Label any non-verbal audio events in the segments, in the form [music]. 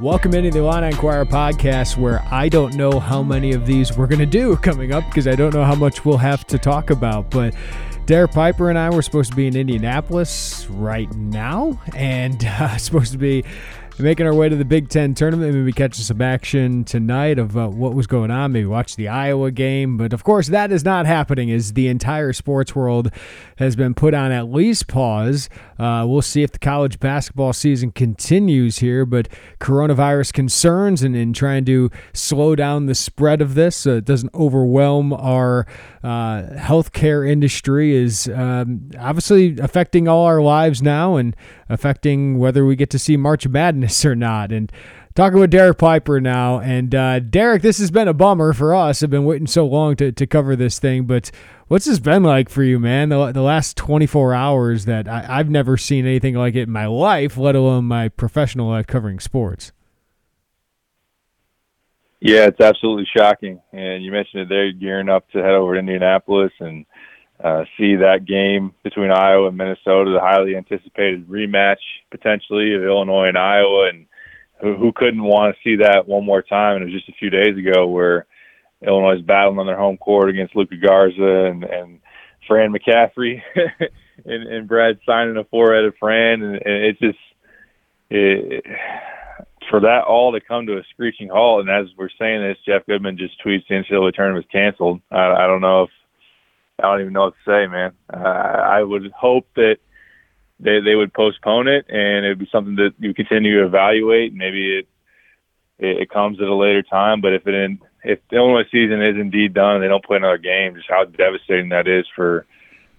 Welcome into the Illini Inquirer podcast, where I don't know how many of these we're going to do coming up because I don't know how much we'll have to talk about. But Derek Piper and I were supposed to be in Indianapolis right now, and [laughs] uh, supposed to be making our way to the Big Ten tournament. Maybe catching some action tonight of uh, what was going on. Maybe watch the Iowa game. But of course, that is not happening as the entire sports world has been put on at least pause. Uh, we'll see if the college basketball season continues here. But coronavirus concerns and, and trying to slow down the spread of this so it doesn't overwhelm our uh, healthcare industry is um, obviously affecting all our lives now and affecting whether we get to see March Madness [laughs] or not. And talking with Derek Piper now. And uh, Derek, this has been a bummer for us. I've been waiting so long to, to cover this thing, but what's this been like for you, man? The, the last 24 hours that I, I've never seen anything like it in my life, let alone my professional life covering sports. Yeah, it's absolutely shocking. And you mentioned it there, gearing up to head over to Indianapolis and uh, see that game between Iowa and Minnesota, the highly anticipated rematch potentially of Illinois and Iowa, and who, who couldn't want to see that one more time? And it was just a few days ago where Illinois is battling on their home court against Luka Garza and, and Fran McCaffery [laughs] and, and Brad signing a four-headed Fran, and, and it's just it, for that all to come to a screeching halt. And as we're saying this, Jeff Goodman just tweets the NCAA tournament was canceled. I, I don't know if I don't even know what to say, man. Uh, I would hope that they they would postpone it and it would be something that you continue to evaluate. Maybe it, it it comes at a later time, but if it in, if the Illinois season is indeed done and they don't play another game, just how devastating that is for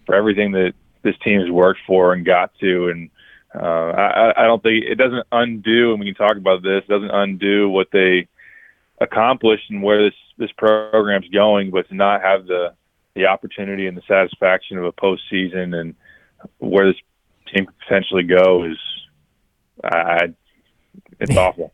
for everything that this team has worked for and got to. And uh, I, I don't think it doesn't undo, and we can talk about this. It doesn't undo what they accomplished and where this this program's going, but to not have the the opportunity and the satisfaction of a postseason and where this team could potentially go is, I, it's [laughs] awful.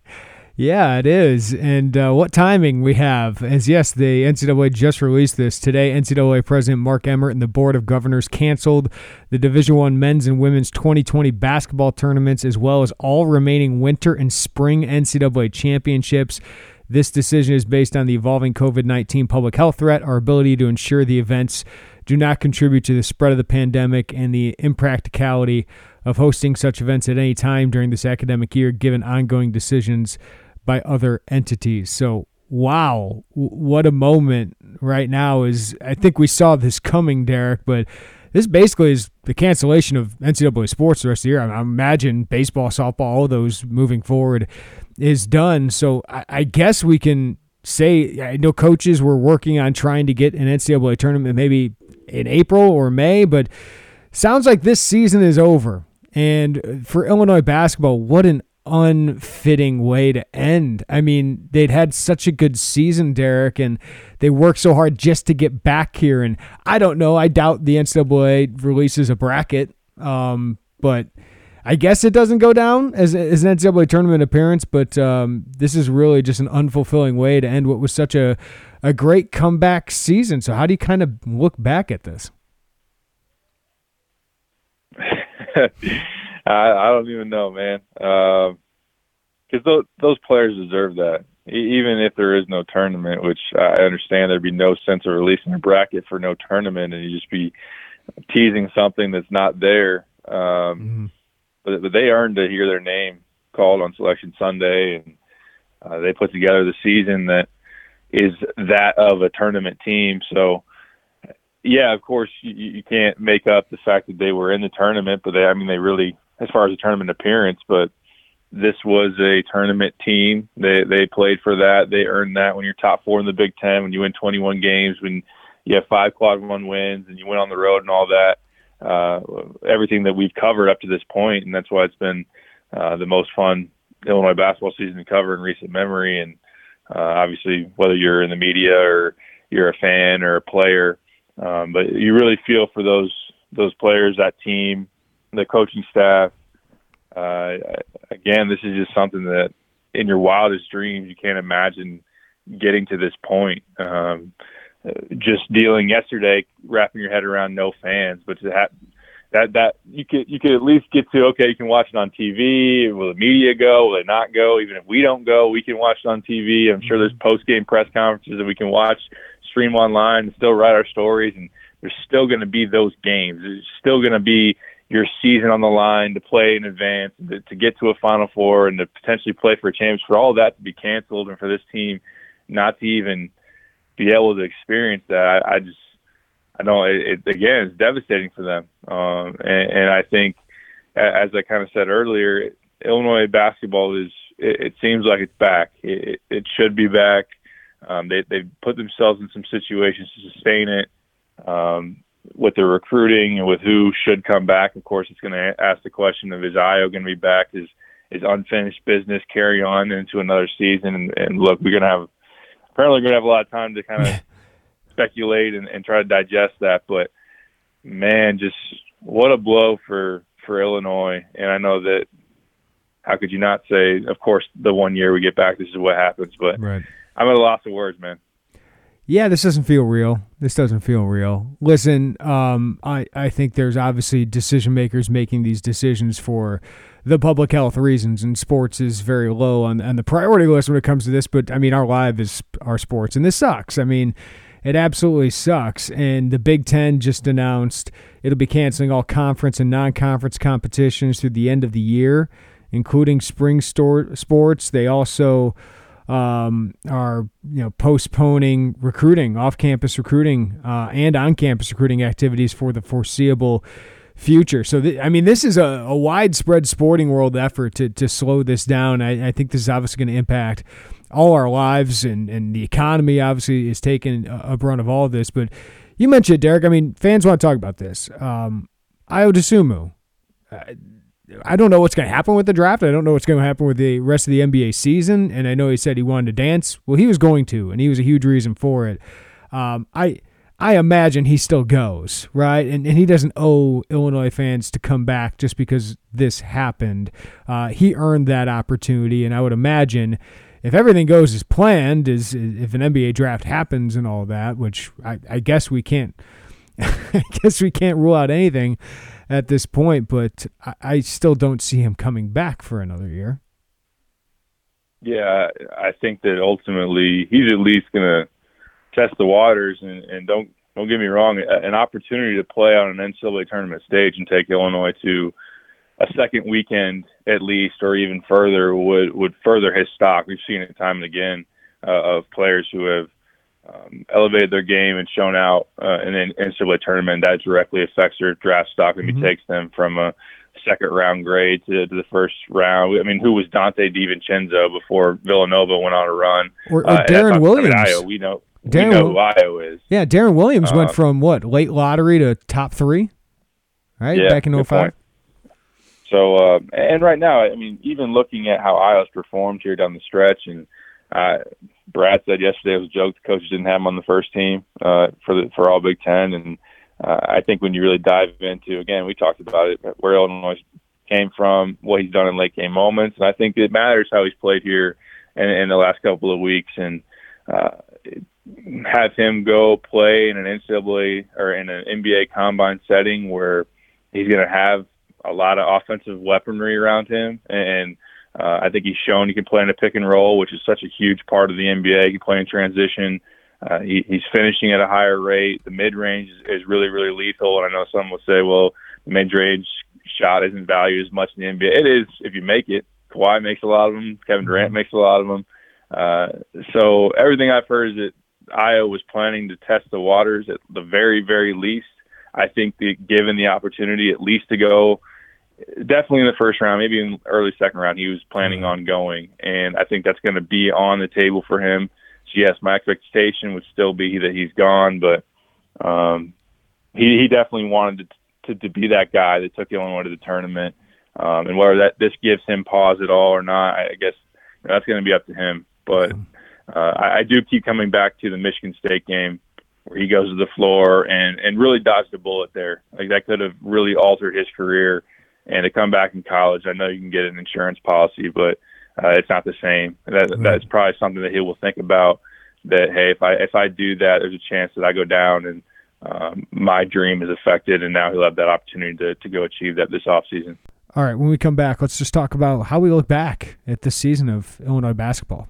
Yeah, it is. And uh, what timing we have. As yes, the NCAA just released this today. NCAA President Mark Emmert and the Board of Governors canceled the Division One men's and women's 2020 basketball tournaments, as well as all remaining winter and spring NCAA championships. This decision is based on the evolving COVID 19 public health threat, our ability to ensure the events do not contribute to the spread of the pandemic, and the impracticality of hosting such events at any time during this academic year, given ongoing decisions by other entities. So, wow, what a moment right now is. I think we saw this coming, Derek, but this basically is the cancellation of NCAA sports the rest of the year. I, imagine baseball, softball, all those moving forward is done. So I, guess we can say I know coaches were working on trying to get an NCAA tournament maybe in April or May, but sounds like this season is over. And for Illinois basketball, what an unfitting way to end. I mean, they'd had such a good season, Derek, and they worked so hard just to get back here. And I don't know. I doubt the NCAA releases a bracket, um, but I guess it doesn't go down as, as an NCAA tournament appearance, but um, this is really just an unfulfilling way to end what was such a, a great comeback season. So, how do you kind of look back at this? [laughs] I, I don't even know, man. Because those, those players deserve that. even if there is no tournament, which I understand there'd be no sense of releasing a bracket for no tournament, and you just be teasing something that's not there. Um, mm-hmm but, but they earned to hear their name called on Selection Sunday, and uh, they put together the season that is that of a tournament team. So, yeah, of course, you, you can't make up the fact that they were in the tournament, but they, I mean, they really, as far as the tournament appearance, but this was a tournament team. They they played for that. They earned that. When you're top four in the Big Ten, when you win 21 games, when you have five quad one wins, and you went on the road and all that, uh, everything that we've covered up to this point, and that's why it's been uh, the most fun Illinois basketball season to cover in recent memory. And uh, obviously, whether you're in the media or you're a fan or a player, um, but you really feel for those those players, that team, the coaching staff. Uh, again, this is just something that in your wildest dreams you can't imagine getting to this point. Um, just dealing yesterday, wrapping your head around no fans, but to have that that you could you could at least get to okay, you can watch it on TV. Will the media go? Will they not go? Even if we don't go, we can watch it on TV. I'm sure there's mm-hmm. post game press conferences that we can watch, stream online, and still write our stories. And there's still going to be those games. There's still going to be your season on the line to play in advance, to, get to a Final Four, and to potentially play for a championship. For all that to be canceled, and for this team not to even be able to experience that, I, I just I know it, it, again it's devastating for them, um, and, and I think as I kind of said earlier, Illinois basketball is it, it seems like it's back. It, it should be back. Um, they they put themselves in some situations to sustain it. Um, with the recruiting and with who should come back, of course, it's going to ask the question of is Ayo going to be back? Is is unfinished business carry on into another season? And, and look, we're going to have apparently going to have a lot of time to kind of [laughs] speculate and, and try to digest that. But man, just what a blow for for Illinois. And I know that how could you not say? Of course, the one year we get back, this is what happens. But right. I'm at a loss of words, man. Yeah, this doesn't feel real. This doesn't feel real. Listen, um, I I think there's obviously decision makers making these decisions for the public health reasons, and sports is very low on, on the priority list when it comes to this. But I mean, our life is our sports, and this sucks. I mean, it absolutely sucks. And the Big Ten just announced it'll be canceling all conference and non conference competitions through the end of the year, including spring store, sports. They also um, are you know postponing recruiting, off campus recruiting, uh, and on campus recruiting activities for the foreseeable future. So, th- I mean, this is a, a, widespread sporting world effort to, to slow this down. I, I think this is obviously going to impact all our lives and, and the economy obviously is taking a, brunt of all of this. But you mentioned Derek. I mean, fans want to talk about this. Um, Ayo Dosunmu. Uh, I don't know what's going to happen with the draft. I don't know what's going to happen with the rest of the NBA season. And I know he said he wanted to dance. Well, he was going to, and he was a huge reason for it. Um, I I imagine he still goes, right? And, and he doesn't owe Illinois fans to come back just because this happened. Uh, he earned that opportunity, and I would imagine if everything goes as planned, is if an NBA draft happens and all that, which I, I guess we can't, [laughs] I guess we can't rule out anything at this point. But I, I still don't see him coming back for another year. Yeah, I think that ultimately he's at least going to test the waters and, and don't don't get me wrong, an opportunity to play on an NCAA tournament stage and take Illinois to a second weekend at least, or even further, would would further his stock. We've seen it time and again uh, of players who have um, elevated their game and shown out uh, in an NCAA tournament. That directly affects their draft stock. and mm-hmm. takes them from a second round grade to, to, the first round. I mean, who was Donte DiVincenzo before Villanova went on a run? Or, or uh, Deron Williams. I mean, Io, we know. Darren, we know who Ayo is. Yeah, Deron Williams went uh, from what late lottery to top three, right? Yeah, back in 05. So, uh, and right now, I mean, even looking at how Ayo's performed here down the stretch, and uh, Brad said yesterday it was a joke. The coaches didn't have him on the first team uh, for the for all Big Ten, and uh, I think when you really dive into again, we talked about it where Illinois came from, what he's done in late game moments, and I think it matters how he's played here in, in the last couple of weeks, and uh, have him go play in an NCAA or in an NBA combine setting where he's going to have a lot of offensive weaponry around him, and uh, I think he's shown he can play in a pick and roll, which is such a huge part of the NBA. He can play in transition. Uh, he, he's finishing at a higher rate. The mid range is, is really, really lethal. And I know some will say, well, the mid range shot isn't valued as much in the NBA. It is if you make it. Kawhi makes a lot of them. Kevin Durant makes a lot of them. Uh, so everything I've heard is that Ayo was planning to test the waters at the very, very least. I think that given the opportunity at least to go definitely in the first round, maybe in early second round, he was planning mm-hmm. on going, and I think that's going to be on the table for him. So yes, my expectation would still be that he's gone, but um, he he definitely wanted to, to to be that guy that took Illinois to the tournament. Um, and whether that this gives him pause at all or not, I, I guess you know, that's going to be up to him. But uh, I, I do keep coming back to the Michigan State game where he goes to the floor and and really dodged a bullet there. Like that could have really altered his career. And to come back in college, I know you can get an insurance policy, but uh, it's not the same. That right. that's probably something that he will think about. That hey, if I if I do that, there's a chance that I go down and um, my dream is affected, and now he'll have that opportunity to to go achieve that this off season. All right, when we come back, let's just talk about how we look back at this season of Illinois basketball.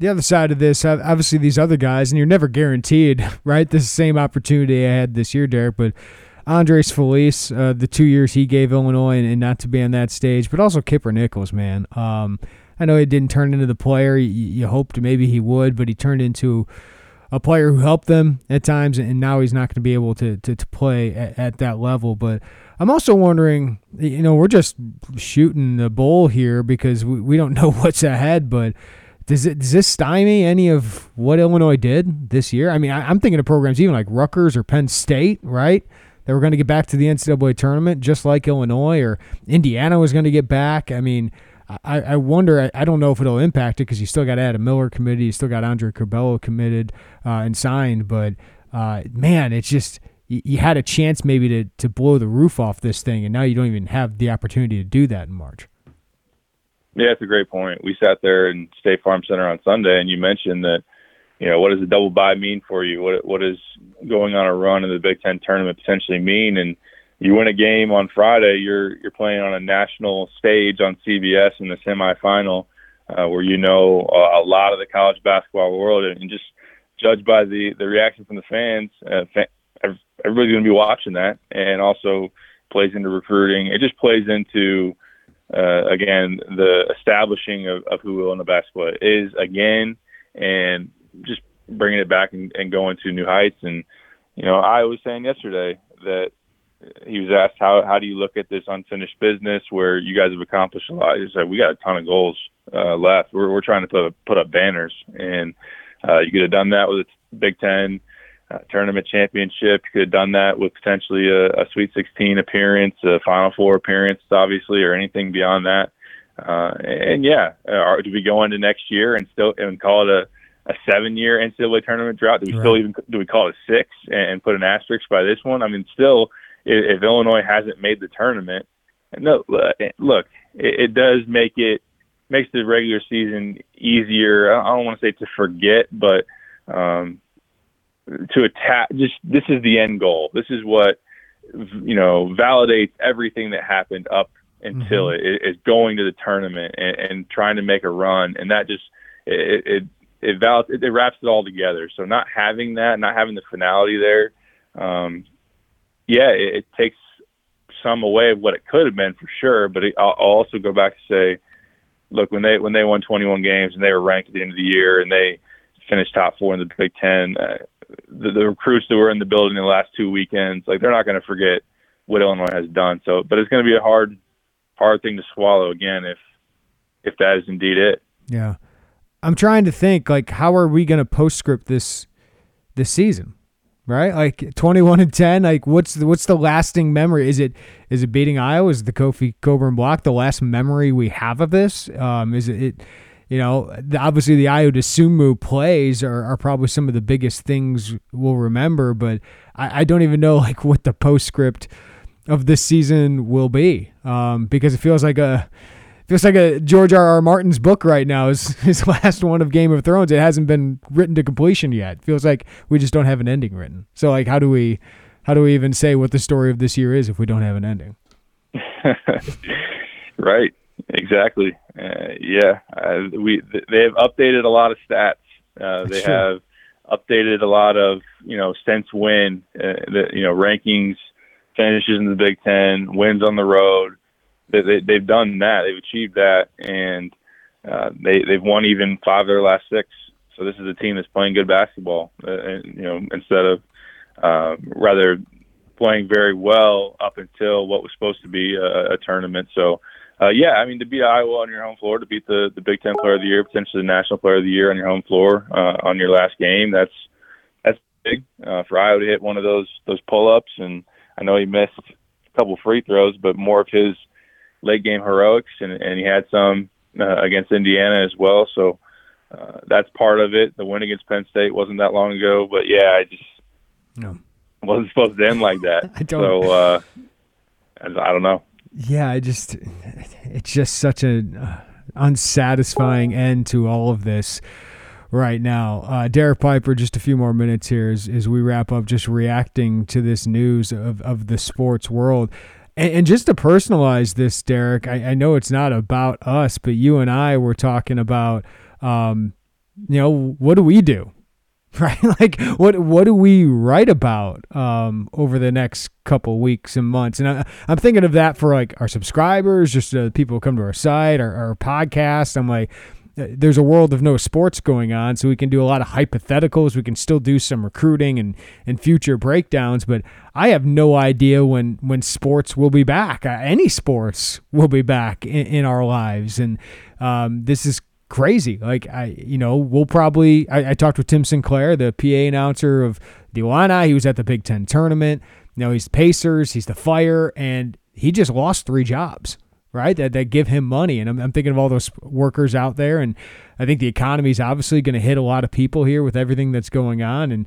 the other side of this, obviously these other guys, and you're never guaranteed, [laughs] right? This same opportunity I had this year, Derek, but Andres Feliz, uh, the two years he gave Illinois, and, and, not to be on that stage, but also Kipper Nichols, man. Um, I know he didn't turn into the player you, you, hoped maybe he would, but he turned into a player who helped them at times, and now he's not going to be able to, to, to play at, at that level. But I'm also wondering, you know, we're just shooting the bull here because we, we don't [laughs] know what's ahead, but does it does this stymie any of what Illinois did this year? I mean, I, am thinking of programs even like Rutgers or Penn State, right? They were going to get back to the NCAA tournament just like Illinois or Indiana was going to get back. I mean, I, I wonder. I, I don't know if it'll impact it because you still got Adam Miller committed, you still got Andre Curbelo committed uh, and signed. But uh, man, it's just you, you had a chance maybe to to blow the roof off this thing, and now you don't even have the opportunity to do that in March. Yeah, it's a great point. We sat there in State Farm Center on Sunday, and you mentioned that, you know, what does a double bye mean for you? What what does going on a run in the Big Ten tournament potentially mean? And you win a game on Friday, you're you're playing on a national stage on CBS in the semifinal, uh, where you know a, a lot of the college basketball world, and just judged by the the reaction from the fans, uh, fan, everybody's going to be watching that, and also plays into recruiting. It just plays into uh, again, the establishing of, of who Illinois basketball is again, and just bringing it back and, and going to new heights. And you know, I was saying yesterday that he was asked how how do you look at this unfinished business where you guys have accomplished a lot. He said we got a ton of goals uh, left. We're we're trying to put put up banners, and uh, you could have done that with the Big Ten uh, tournament championship. You could have done that with potentially a, a Sweet 16 appearance, a Final Four appearance, obviously, or anything beyond that. Uh, and yeah, uh, do we go into next year and still and call it a, a seven-year NCAA tournament drought? Do we right. still even do we call it six and, put an asterisk by this one? I mean, still, if, if Illinois hasn't made the tournament, no, look, it, it does make it makes the regular season easier. I don't want to say to forget, but um, to attack. Just this is the end goal. This is what you know validates everything that happened up until mm-hmm. it is going to the tournament and, and, trying to make a run, and that just it it it, val- it, it wraps it all together. So not having that, not having the finality there, um, yeah, it, it takes some away of what it could have been for sure. But it, I'll, I'll also go back to say, look, when they when they won 21 games and they were ranked at the end of the year and they finished top four in the Big Ten, uh, the, the recruits that were in the building the last two weekends, like they're not going to forget what Illinois has done. So, but it's going to be a hard, hard thing to swallow again if if that is indeed it. Yeah, I'm trying to think like how are we going to postscript this this season, right? Like 21 and 10. Like what's the, what's the lasting memory? Is it is it beating Iowa? Is the Kofi Cockburn block the last memory we have of this? Um, is it, it you know, obviously the Ayo Dosunmu plays are, are probably some of the biggest things we'll remember, but I, I don't even know [laughs] like what the postscript of this season will be um, because it feels like a feels like a George R. R. Martin's book right now is [laughs] his last one of Game of Thrones. It hasn't been written to completion yet. It feels like we just don't have an ending written. So like, how do we how do we even say what the story of this year is if we don't have an ending? [laughs] right. Exactly. Uh, yeah. Uh, we they have updated a lot of stats. Uh, they true. have updated a lot of you know since when uh, the you know rankings, finishes in the Big Ten, wins on the road. They, they, they've done that. They've achieved that, and uh, they they've won even five of their last six. So this is a team that's playing good basketball. Uh, and, you know, instead of uh, rather playing very well up until what was supposed to be a, a tournament. So. Uh, yeah, I mean to beat Iowa on your home floor, to beat the the Big Ten Player of the Year, potentially the National Player of the Year on your home floor uh, on your last game, that's that's big uh, for Iowa to hit one of those those pull ups. And I know he missed a couple free throws, but more of his late game heroics, and, and he had some uh, against Indiana as well. So uh, that's part of it. The win against Penn State wasn't that long ago, but yeah, I just no. wasn't supposed to end like that. [laughs] I don't. So uh, I don't know. Yeah, I just it's just such an uh, unsatisfying end to all of this right now. Uh, Derek Piper, just a few more minutes here as, as we wrap up, just reacting to this news of, of the sports world. And, and just to personalize this, Derek, I, I, know it's not about us, but you and I were talking about, um, you know, what do we do? [laughs] Right, like what what do we write about um, over the next couple weeks and months? And I, am thinking of that for like our subscribers, just uh, people who come to our site, our, our podcast. I'm like, there's a world of no sports going on, so we can do a lot of hypotheticals. We can still do some recruiting and, and future breakdowns, but I have no idea when, when sports will be back. Uh, any sports will be back in, in our lives, and um, this is crazy. Like I, you know, we'll probably. I, I, talked with Tim Sinclair, the PA announcer of the Illini. He was at the Big Ten tournament. You know, he's Pacers. He's the Fire, and he just lost three jobs right? That, that give him money. And I'm, I'm thinking of all those workers out there. And I think the economy is obviously going to hit a lot of people here with everything that's going on. And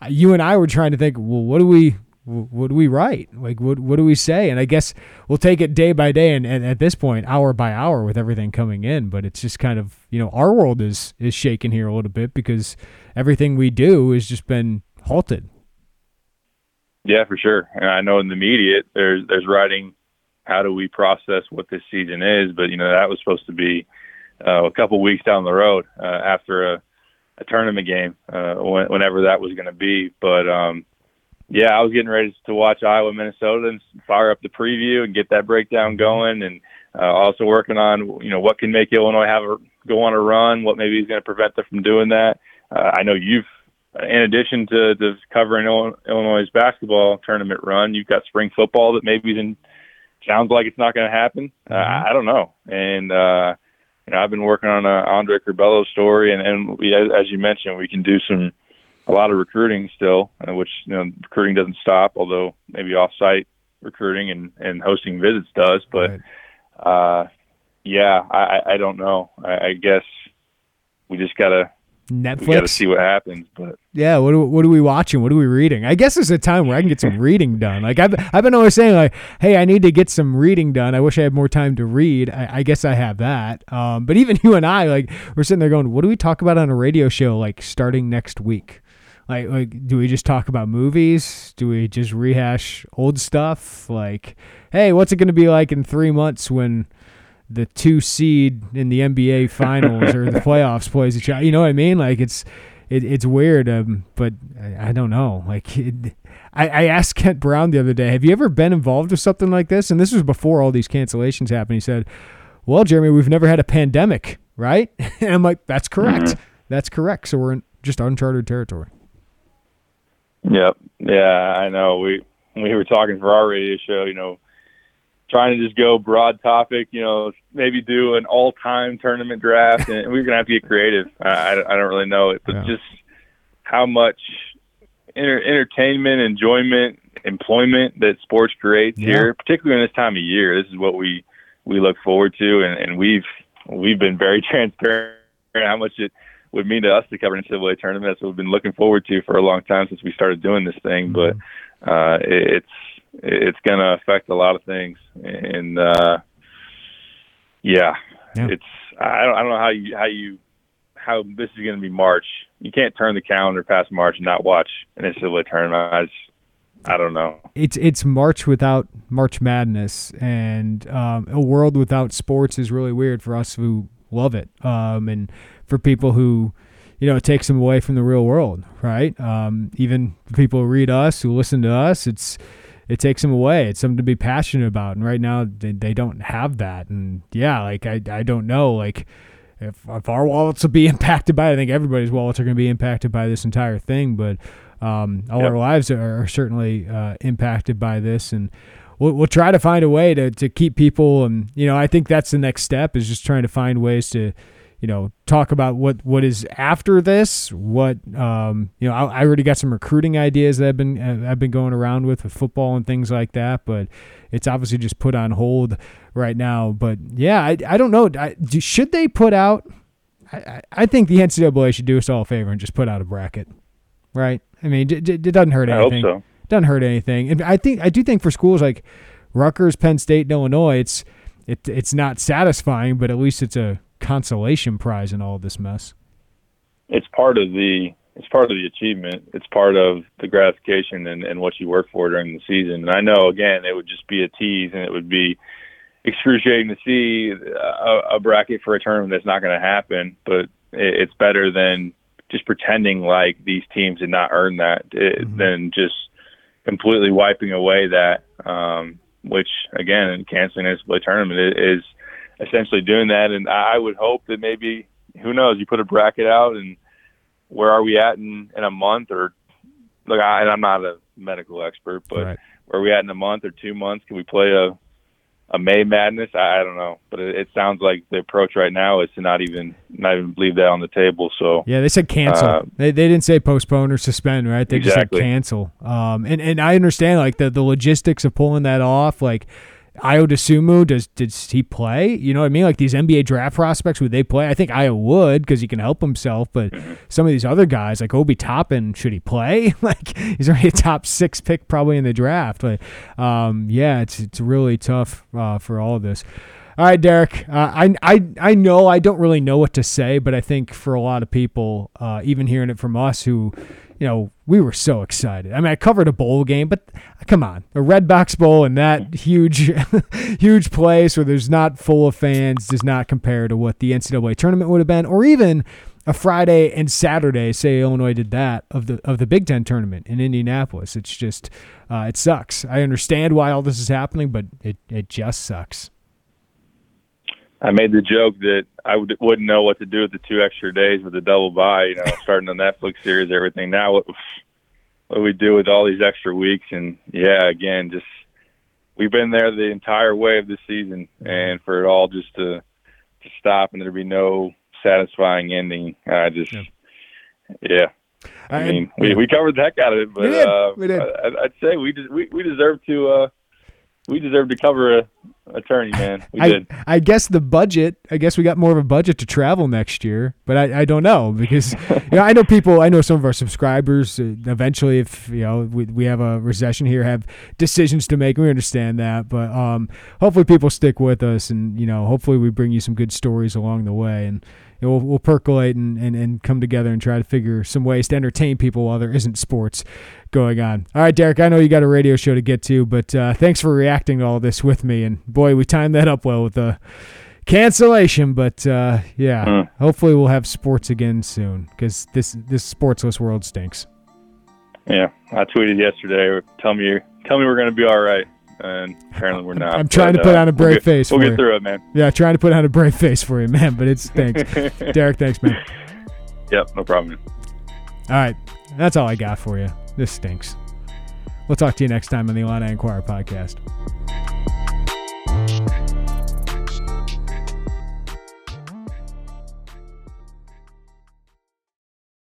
uh, you and I were trying to think, well, what do we, what do we write? Like, what, what do we say? And I guess we'll take it day by day. And, and at this point, hour by hour with everything coming in. But it's just kind of, you know, our world is, is shaking here a little bit because everything we do has just been halted. Yeah, for sure. And I know in the media, there's, there's writing how do we process what this season is? But you know that was supposed to be uh, a couple weeks down the road uh, after a, a tournament game, uh, when, whenever that was going to be. But um, yeah, I was getting ready to watch Iowa, Minnesota, and fire up the preview and get that breakdown going, and uh, also working on you know what can make Illinois have a go on a run, what maybe is going to prevent them from doing that. Uh, I know you've in addition to, to covering Illinois' basketball tournament run, you've got spring football that maybe in sounds like it's not going to happen. Uh, mm-hmm. I don't know. And uh, you know, I've been working on a Andre Curbelo story, and and we, as you mentioned, we can do some a lot of recruiting still, uh, which you know, recruiting doesn't stop, although maybe off-site recruiting and and hosting visits does. But right. uh, yeah, I I don't know. I, I guess we just gotta Netflix. We got to see what happens, but yeah, what are, what are we watching? What are we reading? I guess it's a time where I can get some [laughs] reading done. Like I've I've been always saying, like, hey, I need to get some reading done. I wish I had more time to read. I, I guess I have that. Um, but even [laughs] you and I, like, we're sitting there going, what do we talk about on a radio show? Like starting next week. Like, like, do we just talk about movies? Do we just rehash old stuff? Like, hey, what's it going to be like in three months when the two seed in the NBA [laughs] finals or the playoffs plays each other. You know what I mean? Like it's it, it's weird, um, but I, I, don't know. Like it, I, I asked Kent Brown the other day, have you ever been involved with something like this? And this was before all these cancellations happened. He said, "Well, Jeremy, we've never had a pandemic, right?" [laughs] and I'm like, "That's correct. Mm-hmm. That's correct." So we're in just uncharted territory. Yep. Yeah, I know. We we were talking for our radio show. You know trying to just go broad topic, you know, maybe do an all time tournament draft. And we're going to have to get creative. I, I don't really know it, but yeah. just how much entertainment, enjoyment, employment that sports creates yeah. here, particularly in this time of year. This is what we, we look forward to. And, and we've, we've been very [laughs] transparent how much it would mean to us to cover an NCAA tournament. That's what we've been looking forward to for a long time since we started doing this thing. Mm-hmm. But, uh, it, it's, it's going to affect a lot of things. And uh, yeah, yeah, it's I don't I don't know how you how you how this is going to be March. You can't turn the calendar past March and not watch an NCAA tournament. I just, I don't know. It's it's March without March Madness, and um, a world without sports is really weird for us who love it, um, and for people who, you know, it takes them away from the real world, right? Um, even people who read us, who listen to us, it's it takes them away. It's something to be passionate about, and right now they, they don't have that, and yeah, like I I don't know, like. If, if our wallets will be [laughs] impacted by it, I think everybody's wallets are going to be impacted by this entire thing. But um, all yep. our lives are, are certainly uh, impacted by this, and we'll, we'll try to find a way to, to keep people. And you know, I think that's the next step is just trying to find ways to, you know, talk about what what is after this. What um, you know, I, I already got some recruiting ideas that I've been uh, I've been going around with with football and things like that, but it's obviously just put on hold right now. But yeah, I, I don't know. I, should they put out? I, I think the NCAA should do us all a favor and just put out a bracket right? I mean, it, it doesn't hurt anything. I hope so. Doesn't hurt anything. And I think I do think for schools like Rutgers, Penn State, and Illinois, it's it, it's not satisfying, but at least it's a consolation prize in all this mess. It's part of the it's part of the achievement. It's part of the gratification and, and what you work for during the season. And I know again it would just be a tease and it would be excruciating to see a, a bracket for a tournament that's not going to happen. But it, it's better than just pretending like these teams did not earn that, it, mm-hmm. than just completely wiping away that. Um, which again, in canceling this play tournament is essentially doing that. And I would hope that maybe who knows, you put a bracket out and where are we at in, in a month or look, I, and I'm not a medical expert, but right. where are we at in a month or two months? Can we play a a May Madness. I, I don't know, but it, it, sounds like the approach right now is to not even not even leave that on the table. So yeah, they said cancel. Uh, they, they didn't say postpone or suspend, right? They exactly. just said cancel. Um, and and I understand like the the logistics of pulling that off, like Ayo Dosunmu, does does he play? You know what I mean? Like these NBA draft prospects, would they play? I think Ayo would because he can help himself. But mm-hmm. some of these other guys, like Obi Toppin, should he play? [laughs] like he's already a top six pick probably in the draft. But um, yeah, it's it's really tough uh, for all of this. All right, Derek. Uh, I I I know I don't really know what to say, but I think for a lot of people, uh, even hearing it from us who you know, we were so excited. I mean, I covered a bowl game, but come on, a Redbox Bowl in that huge, [laughs] huge place where there's not full of fans does not compare to what the NCAA tournament would have been, or even a Friday and Saturday. Say Illinois did that of the of the Big Ten tournament in Indianapolis. It's just, uh, it sucks. I understand why all this is happening, but it it just sucks. I made the joke that I would, wouldn't know what to do with the two extra days with the double bye, you know, [laughs] starting the Netflix series, everything. Now, what, what do we do with all these extra weeks? And yeah, again, just we've been there the entire way of the season, and for it all just to to stop and there be no satisfying ending, I just yeah. yeah. I mean, we, we covered the heck out of it, but we did. Uh, we did. I, would say we, we we deserve to uh, we deserve to cover a attorney, man. We I, did. I guess the budget. I guess we got more of a budget to travel next year, but I, I don't know because [laughs] you know I know people. I know some of our subscribers. Uh, eventually, if you know we, we have a recession here, have decisions to make. We understand that, but um, hopefully people stick with us, and you know, hopefully we bring you some good stories along the way, and we'll, we'll percolate and, and, and come together and try to figure some ways to entertain people while there isn't sports going on. All right, Derek, I know you got a radio show to get to, but uh, thanks for reacting to all this with me. And boy, we timed that up well with the cancellation. But uh, yeah, mm. hopefully we'll have sports again soon because this this sportsless world stinks. Yeah, I tweeted yesterday. Tell me, tell me we're going to be all right and apparently we're not. I'm trying but, to put uh, on a brave we'll get, face. We'll get you. through it, man. Yeah, trying to put on a brave [laughs] face for you, man. But it stinks. [laughs] Derek, thanks, man. Yep, no problem. All right, that's all I got for you. This stinks. We'll talk to you next time on the Illini Inquirer podcast.